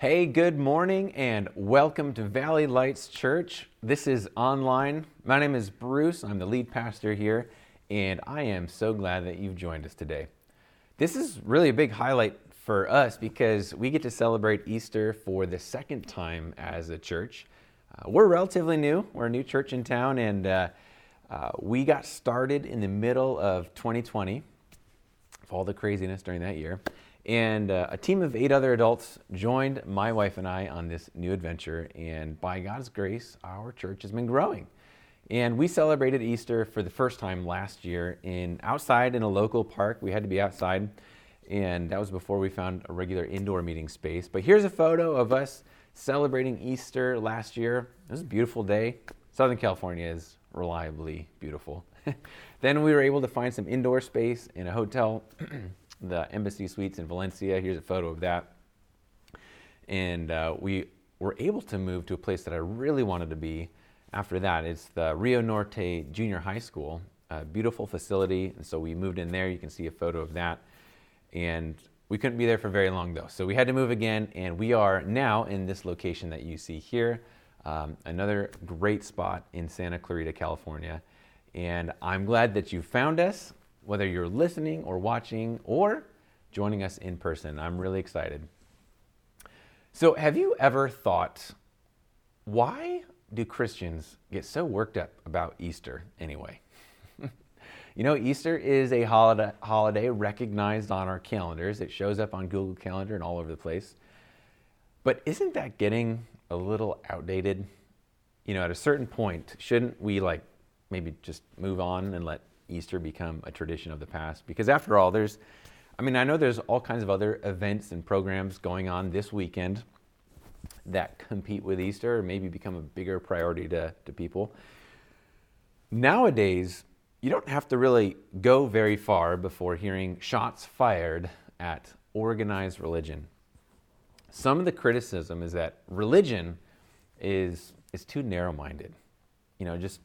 Hey, good morning and welcome to Valley Lights Church. This is online. My name is Bruce. I'm the lead pastor here, and I am so glad that you've joined us today. This is really a big highlight for us because we get to celebrate Easter for the second time as a church. Uh, we're relatively new, we're a new church in town, and uh, uh, we got started in the middle of 2020, of all the craziness during that year. And uh, a team of eight other adults joined my wife and I on this new adventure. And by God's grace, our church has been growing. And we celebrated Easter for the first time last year in outside in a local park. We had to be outside, and that was before we found a regular indoor meeting space. But here's a photo of us celebrating Easter last year. It was a beautiful day. Southern California is reliably beautiful. then we were able to find some indoor space in a hotel the Embassy Suites in Valencia. Here's a photo of that. And uh, we were able to move to a place that I really wanted to be after that. It's the Rio Norte Junior High School, a beautiful facility. And so we moved in there. You can see a photo of that. And we couldn't be there for very long though. So we had to move again. And we are now in this location that you see here. Um, another great spot in Santa Clarita, California. And I'm glad that you found us whether you're listening or watching or joining us in person. I'm really excited. So, have you ever thought, why do Christians get so worked up about Easter anyway? you know, Easter is a holiday, holiday recognized on our calendars. It shows up on Google Calendar and all over the place. But isn't that getting a little outdated? You know, at a certain point, shouldn't we like maybe just move on and let Easter become a tradition of the past? Because after all, there's, I mean, I know there's all kinds of other events and programs going on this weekend that compete with Easter or maybe become a bigger priority to, to people. Nowadays, you don't have to really go very far before hearing shots fired at organized religion. Some of the criticism is that religion is, is too narrow minded. You know, just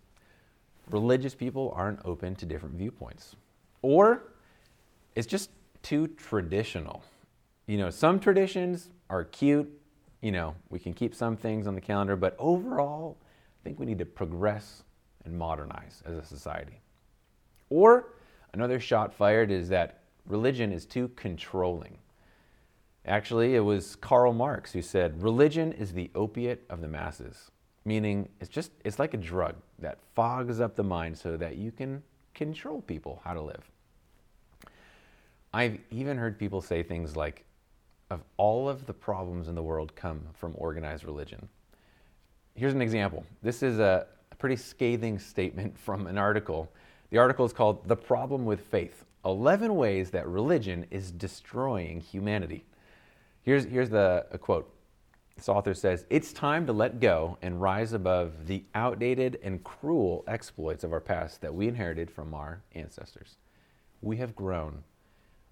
religious people aren't open to different viewpoints. Or it's just too traditional. You know, some traditions are cute, you know, we can keep some things on the calendar, but overall, I think we need to progress and modernize as a society. Or another shot fired is that religion is too controlling. Actually, it was Karl Marx who said, Religion is the opiate of the masses meaning it's just it's like a drug that fogs up the mind so that you can control people how to live. I've even heard people say things like of all of the problems in the world come from organized religion. Here's an example. This is a, pretty scathing statement from an article. The article is called the problem with faith 11 ways that religion is destroying humanity. Here's, here's the quote this author says, It's time to let go and rise above the outdated and cruel exploits of our past that we inherited from our ancestors. We have grown.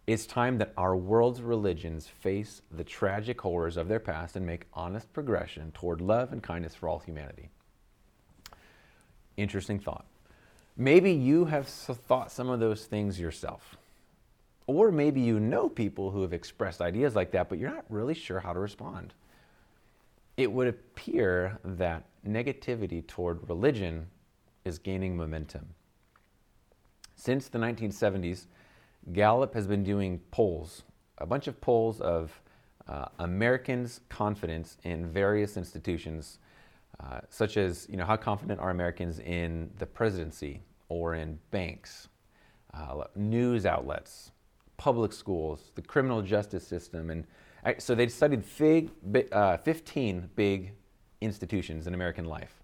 It's time that our world's religions face the tragic horrors of their past and make honest progression toward love and kindness for all humanity. Interesting thought. Maybe you have thought some of those things yourself. Or maybe you know people who have expressed ideas like that, but you're not really sure how to respond it would appear that negativity toward religion is gaining momentum. Since the 1970s, Gallup has been doing polls, a bunch of polls of uh, Americans' confidence in various institutions, uh, such as you know how confident are Americans in the presidency or in banks, uh, news outlets, public schools, the criminal justice system, and so they studied uh, 15 big institutions in American life.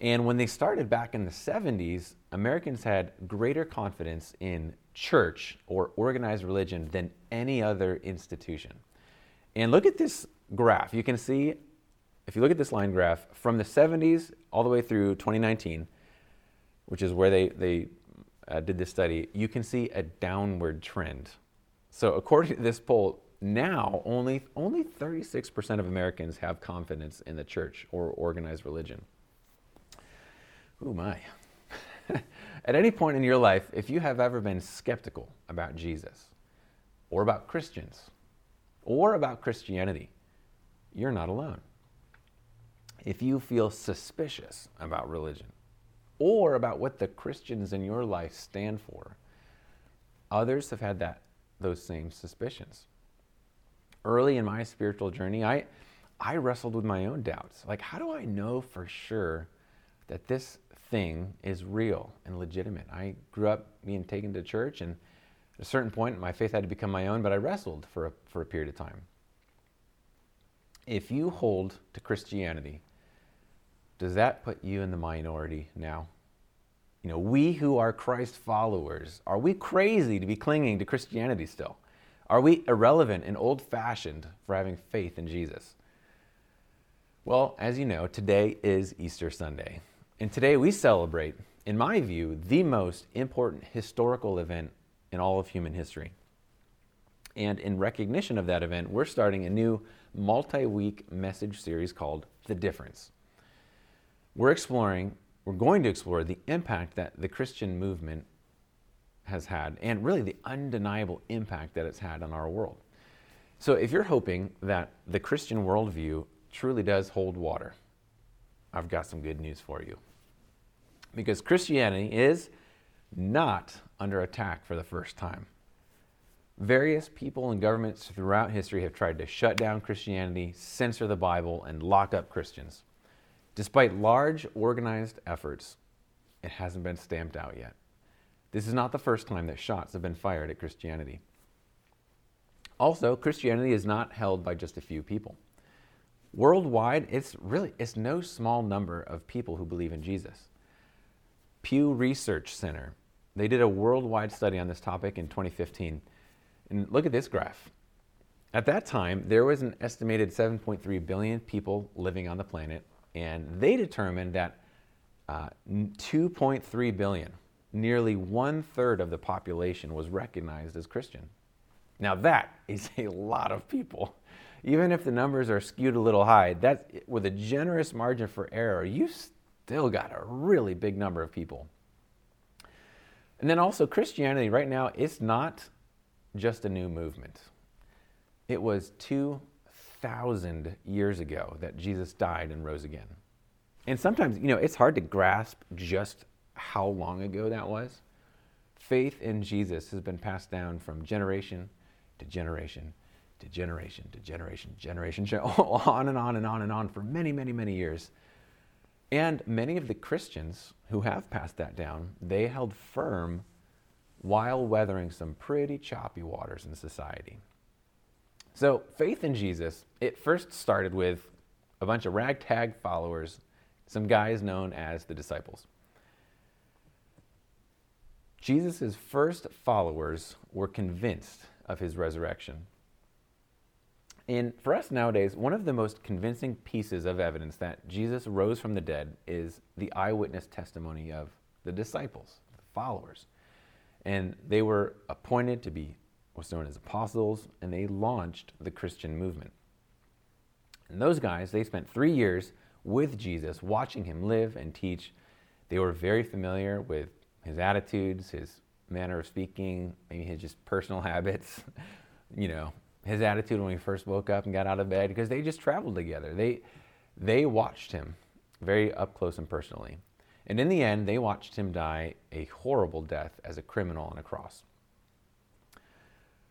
And when they started back in the 70s, Americans had greater confidence in church or organized religion than any other institution. And look at this graph. You can see, if you look at this line graph, from the 70s all the way through 2019, which is where they, they uh, did this study, you can see a downward trend. So, according to this poll, now only only 36% of Americans have confidence in the church or organized religion. Oh my. At any point in your life, if you have ever been skeptical about Jesus or about Christians or about Christianity, you're not alone. If you feel suspicious about religion or about what the Christians in your life stand for, others have had that, those same suspicions. Early in my spiritual journey, I, I wrestled with my own doubts. Like, how do I know for sure that this thing is real and legitimate? I grew up being taken to church, and at a certain point, my faith had to become my own, but I wrestled for a, for a period of time. If you hold to Christianity, does that put you in the minority now? You know, we who are Christ followers, are we crazy to be clinging to Christianity still? Are we irrelevant and old fashioned for having faith in Jesus? Well, as you know, today is Easter Sunday. And today we celebrate, in my view, the most important historical event in all of human history. And in recognition of that event, we're starting a new multi week message series called The Difference. We're exploring, we're going to explore the impact that the Christian movement has had and really the undeniable impact that it's had on our world. So, if you're hoping that the Christian worldview truly does hold water, I've got some good news for you. Because Christianity is not under attack for the first time. Various people and governments throughout history have tried to shut down Christianity, censor the Bible, and lock up Christians. Despite large organized efforts, it hasn't been stamped out yet. This is not the first time that shots have been fired at Christianity. Also, Christianity is not held by just a few people. Worldwide, it's really it's no small number of people who believe in Jesus. Pew Research Center, they did a worldwide study on this topic in 2015. And look at this graph. At that time, there was an estimated 7.3 billion people living on the planet, and they determined that uh, 2.3 billion, nearly one third of the population, was recognized as Christian. Now, that is a lot of people even if the numbers are skewed a little high, that with a generous margin for error, you still got a really big number of people. And then also Christianity right now it's not just a new movement. It was 2000 years ago that Jesus died and rose again. And sometimes, you know, it's hard to grasp just how long ago that was. Faith in Jesus has been passed down from generation to generation to generation to generation, generation, on and on and on and on for many, many, many years. And many of the Christians who have passed that down, they held firm while weathering some pretty choppy waters in society. So, faith in Jesus, it first started with a bunch of ragtag followers, some guys known as the disciples. Jesus' first followers were convinced of his resurrection. And for us nowadays, one of the most convincing pieces of evidence that Jesus rose from the dead is the eyewitness testimony of the disciples, the followers. And they were appointed to be what's known as apostles, and they launched the Christian movement. And those guys, they spent three years with Jesus, watching him live and teach. They were very familiar with his attitudes, his manner of speaking, maybe his just personal habits, you know, his attitude when he first woke up and got out of bed because they just traveled together. They, they watched him very up close and personally. And in the end, they watched him die a horrible death as a criminal on a cross.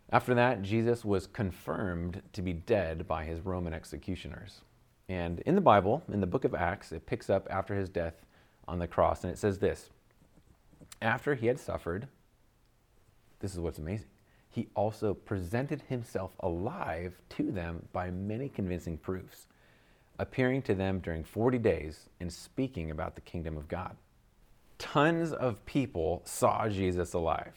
After that, Jesus was confirmed to be dead by his Roman executioners. And in the Bible, in the book of Acts, it picks up after his death on the cross, and it says this After he had suffered, this is what's amazing he also presented himself alive to them by many convincing proofs, appearing to them during 40 days and speaking about the kingdom of God. Tons of people saw Jesus alive.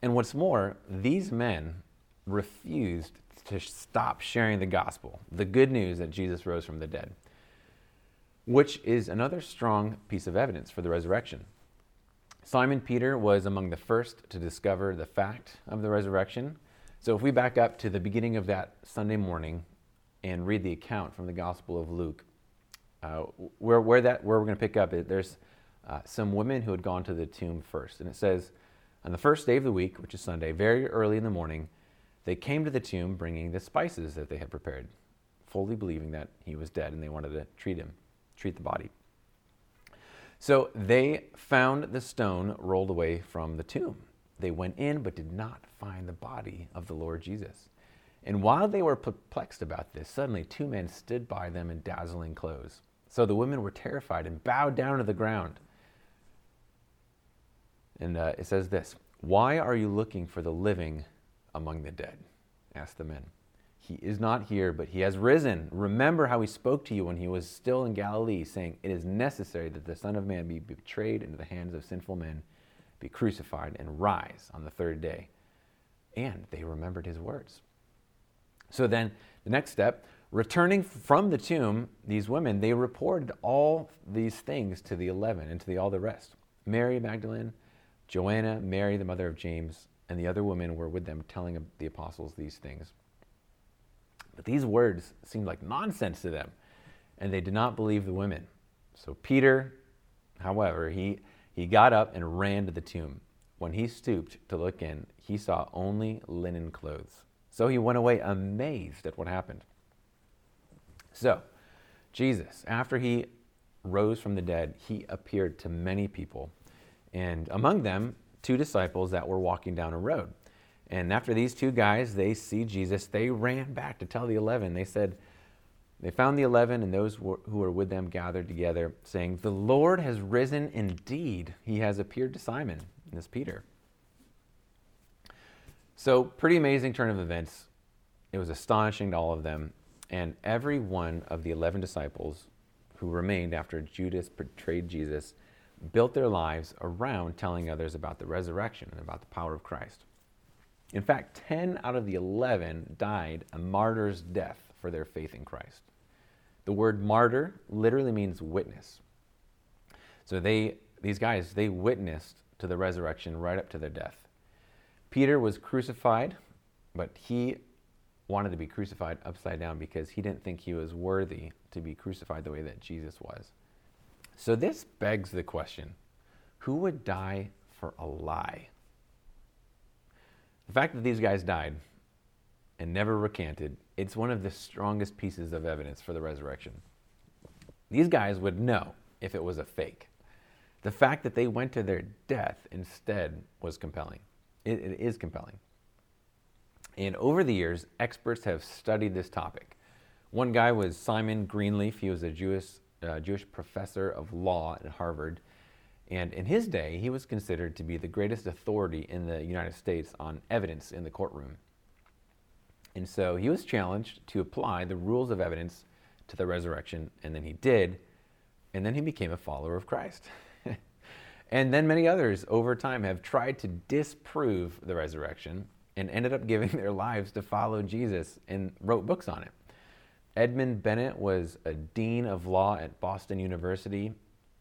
And what's more, these men refused to stop sharing the gospel, the good news that Jesus rose from the dead, which is another strong piece of evidence for the resurrection. Simon Peter was among the first to discover the fact of the resurrection. So if we back up to the beginning of that Sunday morning and read the account from the Gospel of Luke, uh, where, where, that, where we're going to pick up, there's uh, some women who had gone to the tomb first. And it says, on the first day of the week, which is Sunday, very early in the morning, they came to the tomb bringing the spices that they had prepared fully believing that he was dead and they wanted to treat him, treat the body. So they found the stone rolled away from the tomb. They went in but did not find the body of the Lord Jesus. And while they were perplexed about this, suddenly two men stood by them in dazzling clothes. So the women were terrified and bowed down to the ground. And uh, it says this Why are you looking for the living among the dead? asked the men. He is not here, but he has risen. Remember how he spoke to you when he was still in Galilee, saying, It is necessary that the Son of Man be betrayed into the hands of sinful men, be crucified, and rise on the third day. And they remembered his words. So then, the next step, returning from the tomb, these women, they reported all these things to the eleven and to the, all the rest. Mary Magdalene, Joanna, Mary, the mother of James, and the other women were with them, telling the apostles these things. But these words seemed like nonsense to them, and they did not believe the women. So Peter, however, he, he got up and ran to the tomb. When he stooped to look in, he saw only linen clothes. So he went away amazed at what happened. So, Jesus, after he rose from the dead, he appeared to many people, and among them, two disciples that were walking down a road. And after these two guys, they see Jesus, they ran back to tell the 11. They said, they found the 11 and those who were with them gathered together, saying, The Lord has risen indeed. He has appeared to Simon, and this Peter. So, pretty amazing turn of events. It was astonishing to all of them. And every one of the 11 disciples who remained after Judas betrayed Jesus built their lives around telling others about the resurrection and about the power of Christ. In fact, 10 out of the 11 died a martyr's death for their faith in Christ. The word martyr literally means witness. So they, these guys, they witnessed to the resurrection right up to their death. Peter was crucified, but he wanted to be crucified upside down because he didn't think he was worthy to be crucified the way that Jesus was. So this begs the question who would die for a lie? The fact that these guys died and never recanted, it's one of the strongest pieces of evidence for the resurrection. These guys would know if it was a fake. The fact that they went to their death instead was compelling. it, it is compelling. And over the years, experts have studied this topic. One guy was Simon Greenleaf. He was a Jewish, uh, Jewish professor of law at Harvard. And in his day, he was considered to be the greatest authority in the United States on evidence in the courtroom. And so he was challenged to apply the rules of evidence to the resurrection, and then he did, and then he became a follower of Christ. and then many others over time have tried to disprove the resurrection and ended up giving their lives to follow Jesus and wrote books on it. Edmund Bennett was a dean of law at Boston University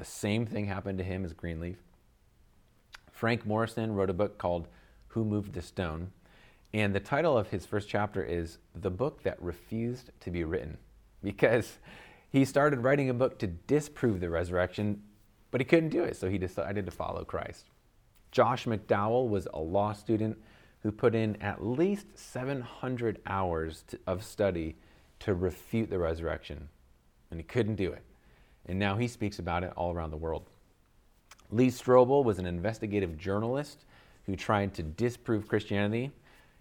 the same thing happened to him as Greenleaf. Frank Morison wrote a book called Who Moved the Stone? And the title of his first chapter is The Book That Refused to Be Written, because he started writing a book to disprove the resurrection, but he couldn't do it, so he decided to follow Christ. Josh McDowell was a law student who put in at least 700 hours to, of study to refute the resurrection, and he couldn't do it and now he speaks about it all around the world. Lee Strobel was an investigative journalist who tried to disprove Christianity.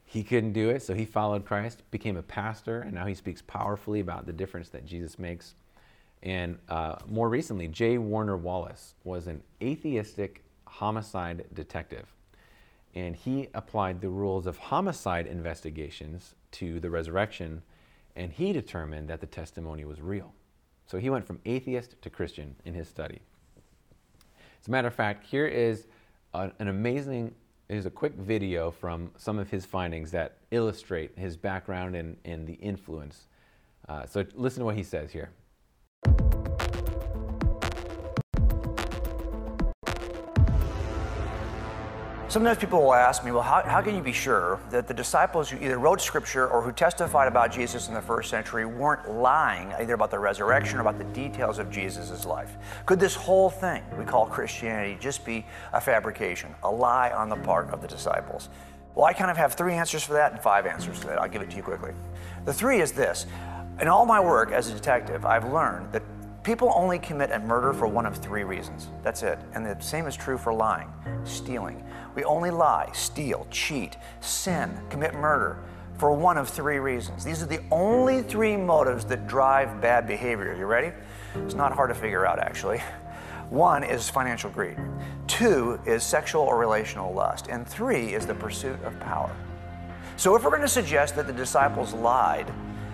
He couldn't do it, so he followed Christ, became a pastor, and now he speaks powerfully about the difference that Jesus makes. And uh, more recently, J. Warner Wallace was an atheistic homicide detective. And he applied the rules of homicide investigations to the resurrection, and he determined that the testimony was real. So he went from atheist to Christian in his study. As a matter of fact, here is an amazing, here's a quick video from some of his findings that illustrate his background and, and the influence. Uh, so listen to what he says here. Sometimes people will ask me, well, how, how can you be sure that the disciples who either wrote scripture or who testified about Jesus in the first century weren't lying either about the resurrection or about the details of Jesus' life? Could this whole thing we call Christianity just be a fabrication, a lie on the part of the disciples? Well, I kind of have three answers for that and five answers to that. I'll give it to you quickly. The three is this In all my work as a detective, I've learned that people only commit a murder for one of three reasons. That's it. And the same is true for lying, stealing. We only lie, steal, cheat, sin, commit murder for one of three reasons. These are the only three motives that drive bad behavior. You ready? It's not hard to figure out, actually. One is financial greed, two is sexual or relational lust, and three is the pursuit of power. So, if we're going to suggest that the disciples lied,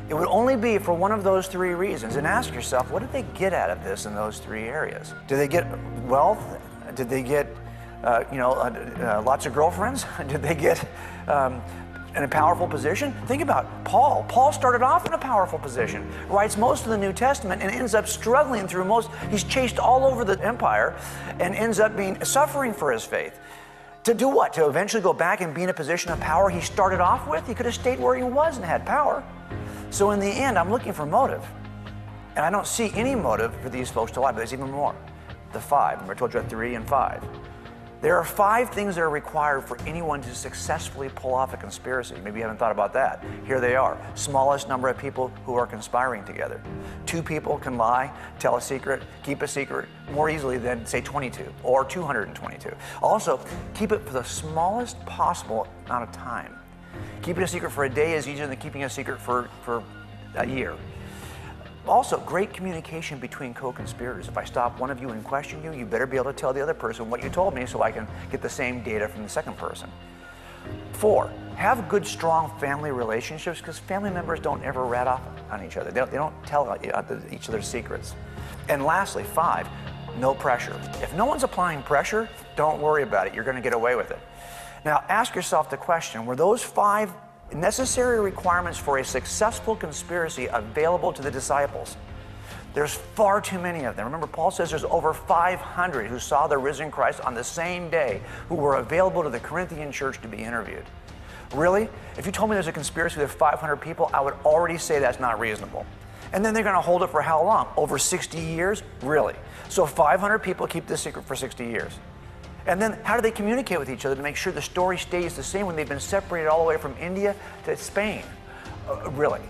it would only be for one of those three reasons. And ask yourself, what did they get out of this in those three areas? Did they get wealth? Did they get, uh, you know, uh, uh, lots of girlfriends? did they get um, in a powerful position. Think about Paul. Paul started off in a powerful position, writes most of the New Testament, and ends up struggling through most. He's chased all over the empire and ends up being suffering for his faith. To do what? To eventually go back and be in a position of power he started off with? He could have stayed where he was and had power. So in the end, I'm looking for motive. And I don't see any motive for these folks to lie, but there's even more. The five. Remember I told you about three and five. There are five things that are required for anyone to successfully pull off a conspiracy. Maybe you haven't thought about that. Here they are smallest number of people who are conspiring together. Two people can lie, tell a secret, keep a secret more easily than, say, 22 or 222. Also, keep it for the smallest possible amount of time. Keeping a secret for a day is easier than keeping a secret for, for a year. Also, great communication between co conspirators. If I stop one of you and question you, you better be able to tell the other person what you told me so I can get the same data from the second person. Four, have good, strong family relationships because family members don't ever rat off on each other. They don't, they don't tell each other's secrets. And lastly, five, no pressure. If no one's applying pressure, don't worry about it. You're going to get away with it. Now, ask yourself the question were those five necessary requirements for a successful conspiracy available to the disciples. There's far too many of them. Remember, Paul says there's over 500 who saw the risen Christ on the same day who were available to the Corinthian church to be interviewed. Really? If you told me there's a conspiracy with 500 people, I would already say that's not reasonable. And then they're going to hold it for how long? Over 60 years? Really? So 500 people keep this secret for 60 years. And then how do they communicate with each other to make sure the story stays the same when they've been separated all the way from India to Spain? Uh, really?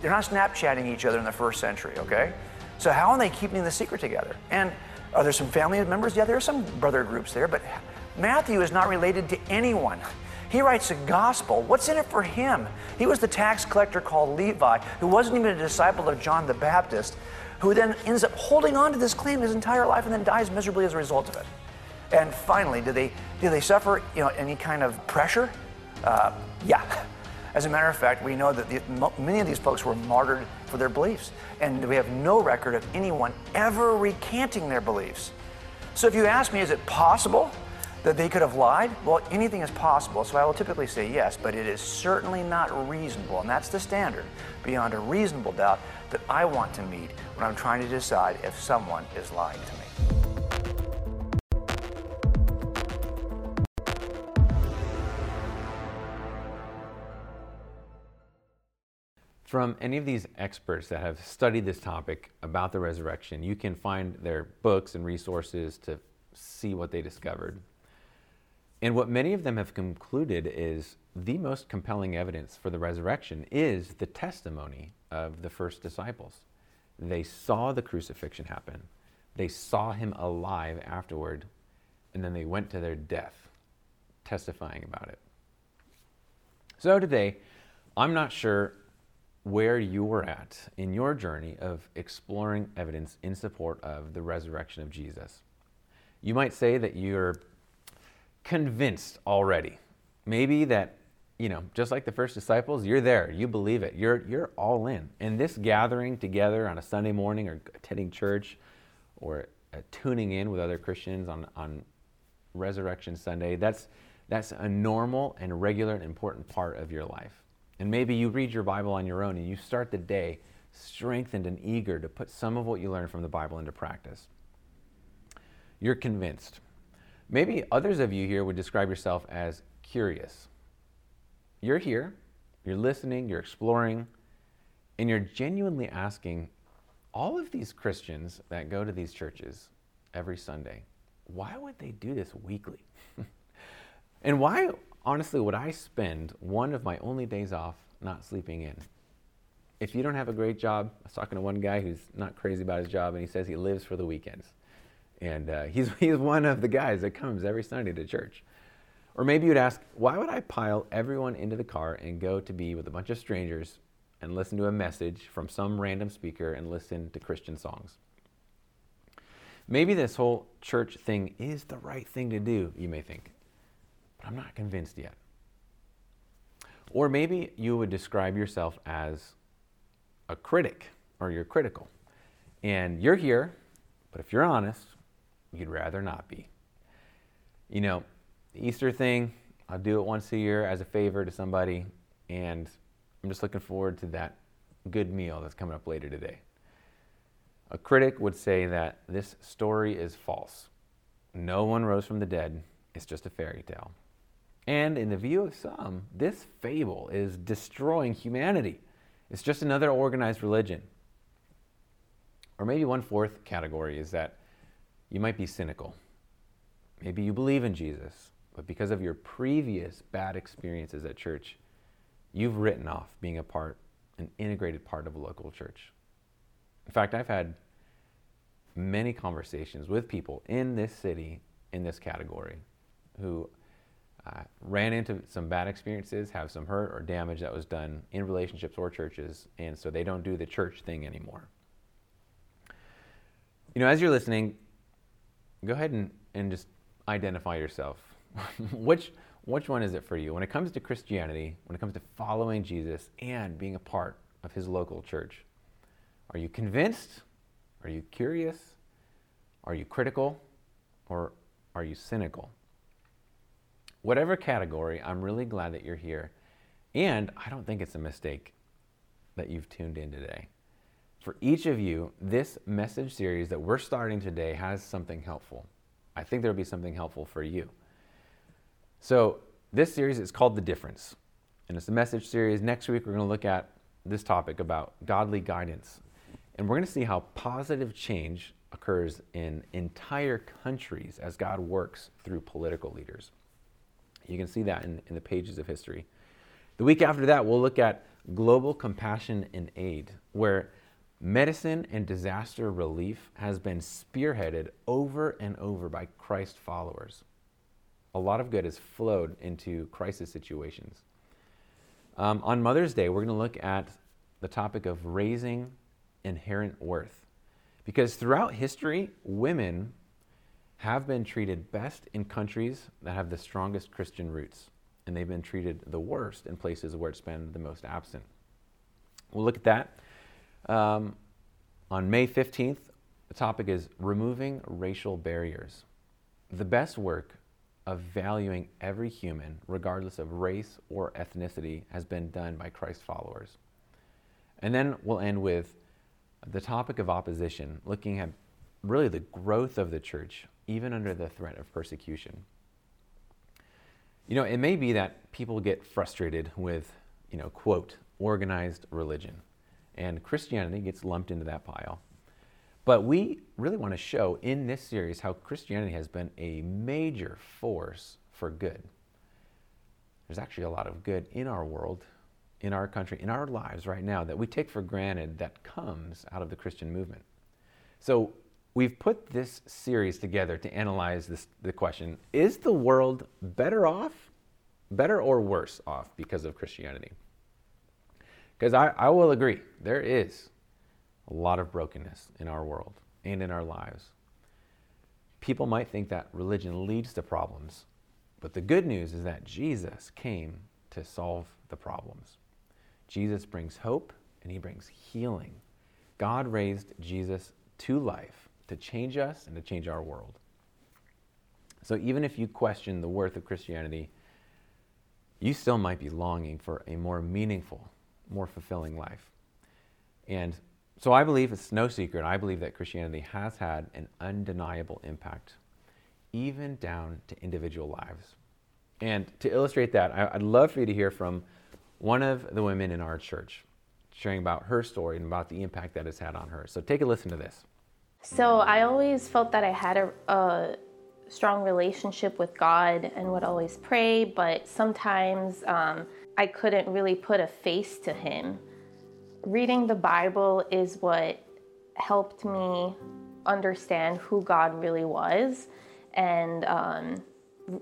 They're not Snapchatting each other in the first century, okay? So how are they keeping the secret together? And are there some family members? Yeah, there are some brother groups there, but Matthew is not related to anyone. He writes a gospel. What's in it for him? He was the tax collector called Levi, who wasn't even a disciple of John the Baptist, who then ends up holding on to this claim his entire life and then dies miserably as a result of it. And finally, do they, do they suffer you know, any kind of pressure? Uh, yeah. As a matter of fact, we know that the, many of these folks were martyred for their beliefs, and we have no record of anyone ever recanting their beliefs. So if you ask me, is it possible that they could have lied? Well, anything is possible, so I will typically say yes, but it is certainly not reasonable, and that's the standard, beyond a reasonable doubt, that I want to meet when I'm trying to decide if someone is lying to me. From any of these experts that have studied this topic about the resurrection, you can find their books and resources to see what they discovered. And what many of them have concluded is the most compelling evidence for the resurrection is the testimony of the first disciples. They saw the crucifixion happen, they saw him alive afterward, and then they went to their death testifying about it. So today, I'm not sure where you were at in your journey of exploring evidence in support of the resurrection of Jesus. You might say that you're convinced already. Maybe that, you know, just like the first disciples, you're there, you believe it, you're, you're all in. And this gathering together on a Sunday morning or attending church or uh, tuning in with other Christians on, on Resurrection Sunday, that's, that's a normal and regular and important part of your life. And maybe you read your Bible on your own and you start the day strengthened and eager to put some of what you learn from the Bible into practice. You're convinced. Maybe others of you here would describe yourself as curious. You're here, you're listening, you're exploring, and you're genuinely asking all of these Christians that go to these churches every Sunday, why would they do this weekly? and why honestly would I spend one of my only days off not sleeping in? if you don't have a great job, I was talking to one guy who's not crazy about his job, and he says he lives for the weekends. And uh, he's, he's one of the guys that comes every Sunday to church. Or maybe you'd ask, why would I pile everyone into the car and go to be with a bunch of strangers and listen to a message from some random speaker and listen to Christian songs? Maybe this whole church thing is the right thing to do, you may think, I'm not convinced yet. Or maybe you would describe yourself as a critic or you're critical. And you're here, but if you're honest, you'd rather not be. You know, the Easter thing, I'll do it once a year as a favor to somebody, and I'm just looking forward to that good meal that's coming up later today. A critic would say that this story is false. No one rose from the dead, it's just a fairy tale. And in the view of some, this fable is destroying humanity. It's just another organized religion. Or maybe one fourth category is that you might be cynical. Maybe you believe in Jesus, but because of your previous bad experiences at church, you've written off being a part, an integrated part of a local church. In fact, I've had many conversations with people in this city in this category who uh, ran into some bad experiences, have some hurt or damage that was done in relationships or churches, and so they don't do the church thing anymore. You know, as you're listening, go ahead and, and just identify yourself. which, which one is it for you? When it comes to Christianity, when it comes to following Jesus and being a part of his local church, are you convinced? Are you curious? Are you critical? Or are you cynical? Whatever category, I'm really glad that you're here. And I don't think it's a mistake that you've tuned in today. For each of you, this message series that we're starting today has something helpful. I think there'll be something helpful for you. So, this series is called The Difference, and it's a message series. Next week, we're going to look at this topic about godly guidance. And we're going to see how positive change occurs in entire countries as God works through political leaders. You can see that in, in the pages of history. The week after that, we'll look at global compassion and aid, where medicine and disaster relief has been spearheaded over and over by Christ followers. A lot of good has flowed into crisis situations. Um, on Mother's Day, we're going to look at the topic of raising inherent worth. Because throughout history, women have been treated best in countries that have the strongest Christian roots, and they've been treated the worst in places where it's been the most absent. We'll look at that. Um, on May 15th, the topic is removing racial barriers. The best work of valuing every human, regardless of race or ethnicity, has been done by Christ followers. And then we'll end with the topic of opposition, looking at really the growth of the church, even under the threat of persecution. You know, it may be that people get frustrated with, you know, quote, organized religion, and Christianity gets lumped into that pile. But we really want to show in this series how Christianity has been a major force for good. There's actually a lot of good in our world, in our country, in our lives right now that we take for granted that comes out of the Christian movement. So we've put this series together to analyze this, the question is the world better off, better or worse off because of Christianity? Because I, I will agree, there is a lot of brokenness in our world and in our lives. People might think that religion leads to problems, but the good news is that Jesus came to solve the problems. Jesus brings hope and he brings healing. God raised Jesus to life to change us and to change our world. So even if you question the worth of Christianity, you still might be longing for a more meaningful, more fulfilling life. And so I believe it's no secret, I believe that Christianity has had an undeniable impact, even down to individual lives. And to illustrate that, I'd love for you to hear from one of the women in our church, sharing about her story and about the impact that it's had on her. So take a listen to this. So I always felt that I had a, a strong relationship with God and would always pray, but sometimes um, I couldn't really put a face to Him. reading the Bible is what helped me understand who God really was and um,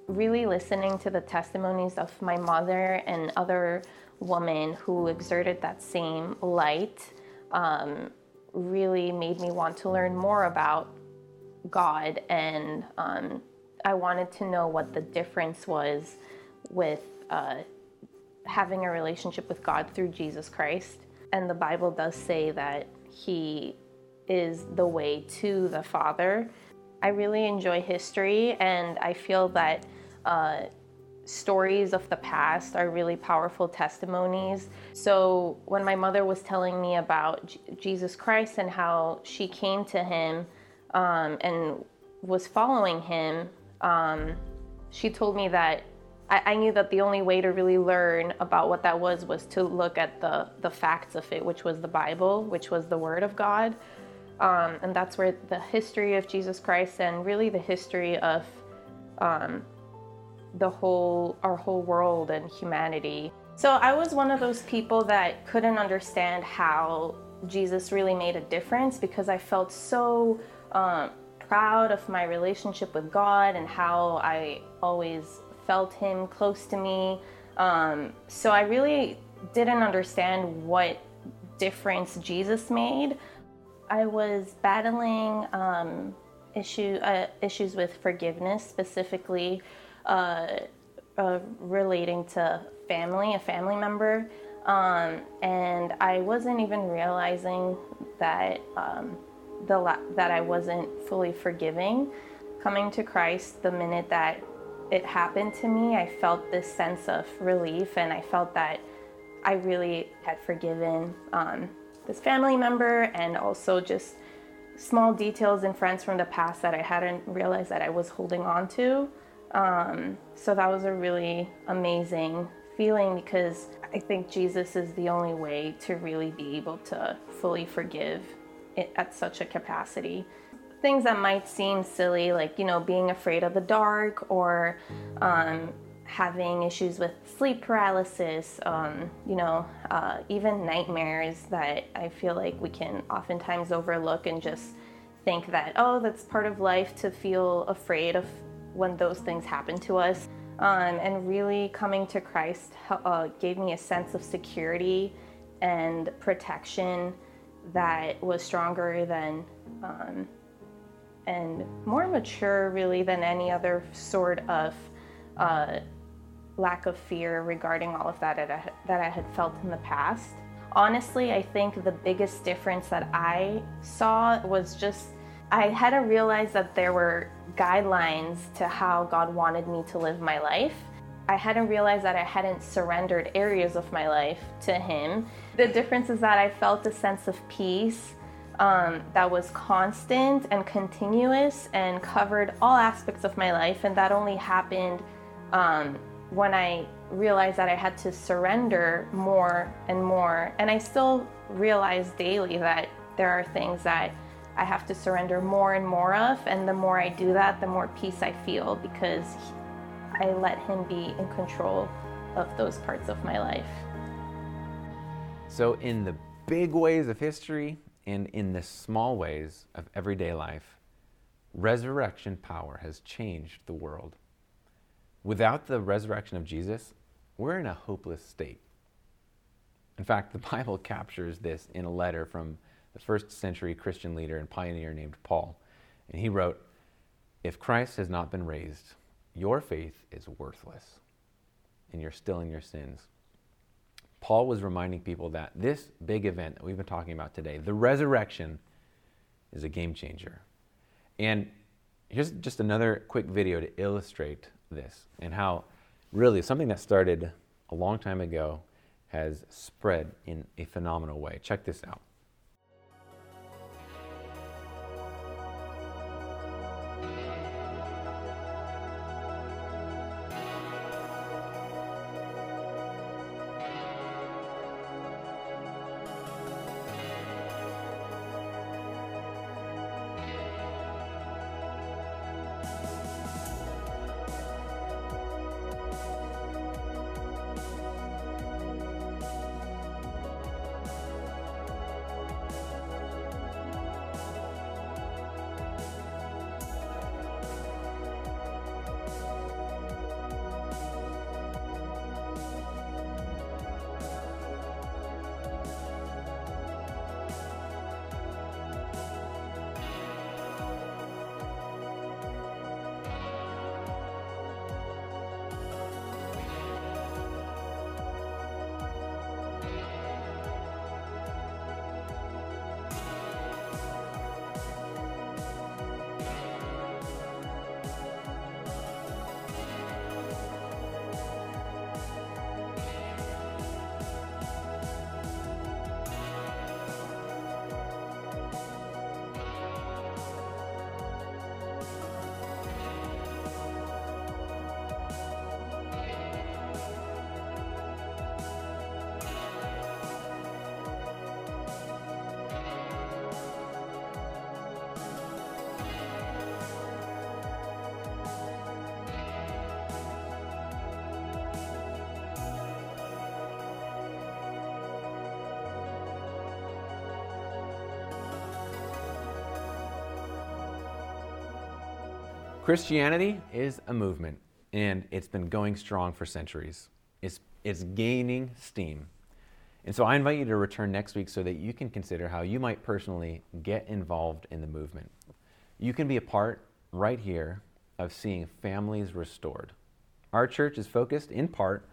really listening to the testimonies of my mother and other women who exerted that same light um, really made me want to learn more about God and um, I wanted to know what the difference was with uh, having a relationship with God through Jesus Christ. And the Bible does say that He is the way to the Father. I really enjoy history, and I feel that uh, stories of the past are really powerful testimonies. So when my mother was telling me about J- Jesus Christ and how she came to Him um, and was following Him, um, she told me that I, I, knew that the only way to really learn about what that was was to look at the the facts of it, which was the Bible, which was the Word of God, um, and that's where the history of Jesus Christ and really the history of um, the whole our whole world and humanity. So I was one of those people that couldn't understand how Jesus really made a difference because I felt so um, proud of my relationship with God and how I always felt Him close to me. Um, so I really didn't understand what difference Jesus made. I was battling um, issue, uh, issues with forgiveness, specifically uh, uh, relating to family, a family member. Um, and I wasn't even realizing that um, the la- that I wasn't fully forgiving. Coming to Christ, the minute that it happened to me, I felt this sense of relief, and I felt that I really had forgiven um, this family member, and also just small details and friends from the past that I hadn't realized that I was holding on to. Um, so that was a really amazing feeling because I think Jesus is the only way to really be able to fully forgive at such a capacity. Things that might seem silly, like, you know, being afraid of the dark or um, having issues with sleep paralysis, um, you know, uh, even nightmares that I feel like we can oftentimes overlook and just think that, oh, that's part of life to feel afraid of when those things happen to us. Um, and really coming to Christ uh, gave me a sense of security and protection that was stronger than um, and more mature, really, than any other sort of uh, lack of fear regarding all of that that I had felt in the past. Honestly, I think the biggest difference that I saw was just I had to realize that there were guidelines to how God wanted me to live my life I hadn't realized that I hadn't surrendered areas of my life to Him. The difference is that I felt a sense of peace um, that was constant and continuous and covered all aspects of my life, and that only happened um, when I realized that I had to surrender more and more. And I still realize daily that there are things that I have to surrender more and more of, and the more I do that, the more peace I feel because I let Him be in control of those parts of my life. So, in the big ways of history and in the small ways of everyday life, resurrection power has changed the world. Without the resurrection of Jesus, we're in a hopeless state. In fact, the Bible captures this in a letter from the first century Christian leader and pioneer named Paul. And he wrote, If Christ has not been raised, your faith is worthless and you're still in your sins. Paul was reminding people that this big event that we've been talking about today, the resurrection, is a game changer. And here's just another quick video to illustrate this and how really something that started a long time ago has spread in a phenomenal way. Check this out. Christianity is a movement, and it's been going strong for centuries. It's, it's gaining steam. And so I invite you to return next week so that you can consider how you might personally get involved in the movement. You can be a part right here of seeing families restored. Our church is focused in part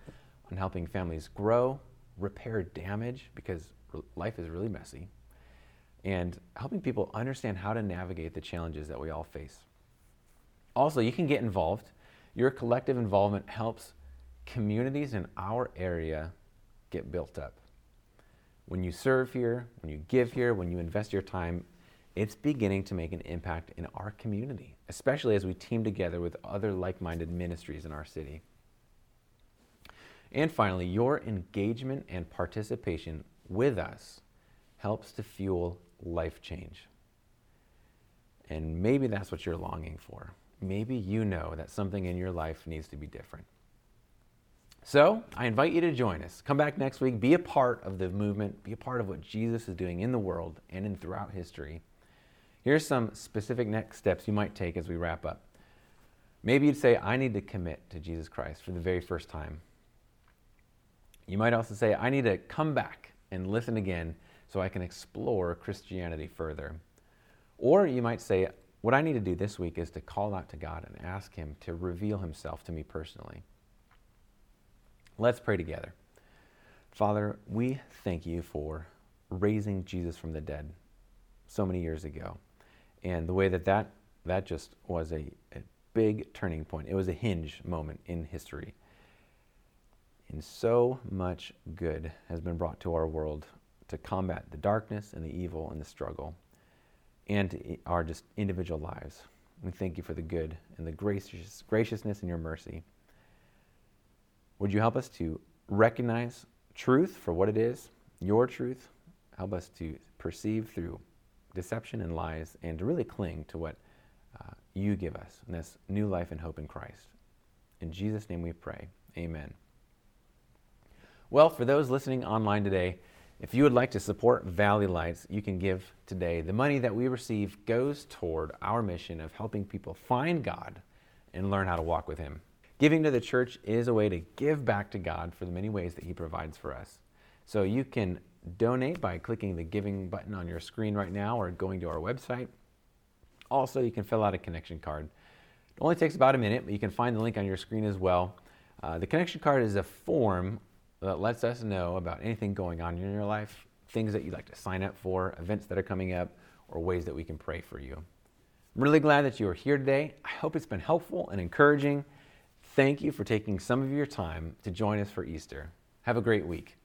on helping families grow, repair damage because life is really messy, and helping people understand how to navigate the challenges that we all face. Also, you can get involved. Your collective involvement helps communities in our area get built up. When you serve here, when you give here, when you invest your time, it's beginning to make an impact in our community, especially as we team together with other like minded ministries in our city. And finally, your engagement and participation with us helps to fuel life change. And maybe that's what you're longing for maybe you know that something in your life needs to be different. So I invite you to join us. Come back next week, be a part of the movement, be a part of what Jesus is doing in the world and in throughout history. Here's some specific next steps you might take as we wrap up. Maybe you'd say, I need to commit to Jesus Christ for the very first time. You might also say, I need to come back and listen again so I can explore Christianity further. Or you might say, what I need to do this week is to call out to God and ask Him to reveal Himself to me personally. Let's pray together. Father, we thank you for raising Jesus from the dead so many years ago. And the way that that, that just was a, a big turning point, it was a hinge moment in history. And so much good has been brought to our world to combat the darkness and the evil and the struggle and our just individual lives. We thank you for the good and the gracious, graciousness and your mercy. Would you help us to recognize truth for what it is, your truth? Help us to perceive through deception and lies and to really cling to what uh, you give us, and that's new life and hope in Christ. In Jesus' name we pray. Amen. Well, for those listening online today, if you would like to support Valley Lights, you can give today. The money that we receive goes toward our mission of helping people find God and learn how to walk with Him. Giving to the church is a way to give back to God for the many ways that He provides for us. So you can donate by clicking the giving button on your screen right now or going to our website. Also, you can fill out a connection card. It only takes about a minute, but you can find the link on your screen as well. Uh, the connection card is a form that lets us know about anything going on in your life, things that you'd like to sign up for, events that are coming up, or ways that we can pray for you. I'm really glad that you are here today. I hope it's been helpful and encouraging. Thank you for taking some of your time to join us for Easter. Have a great week.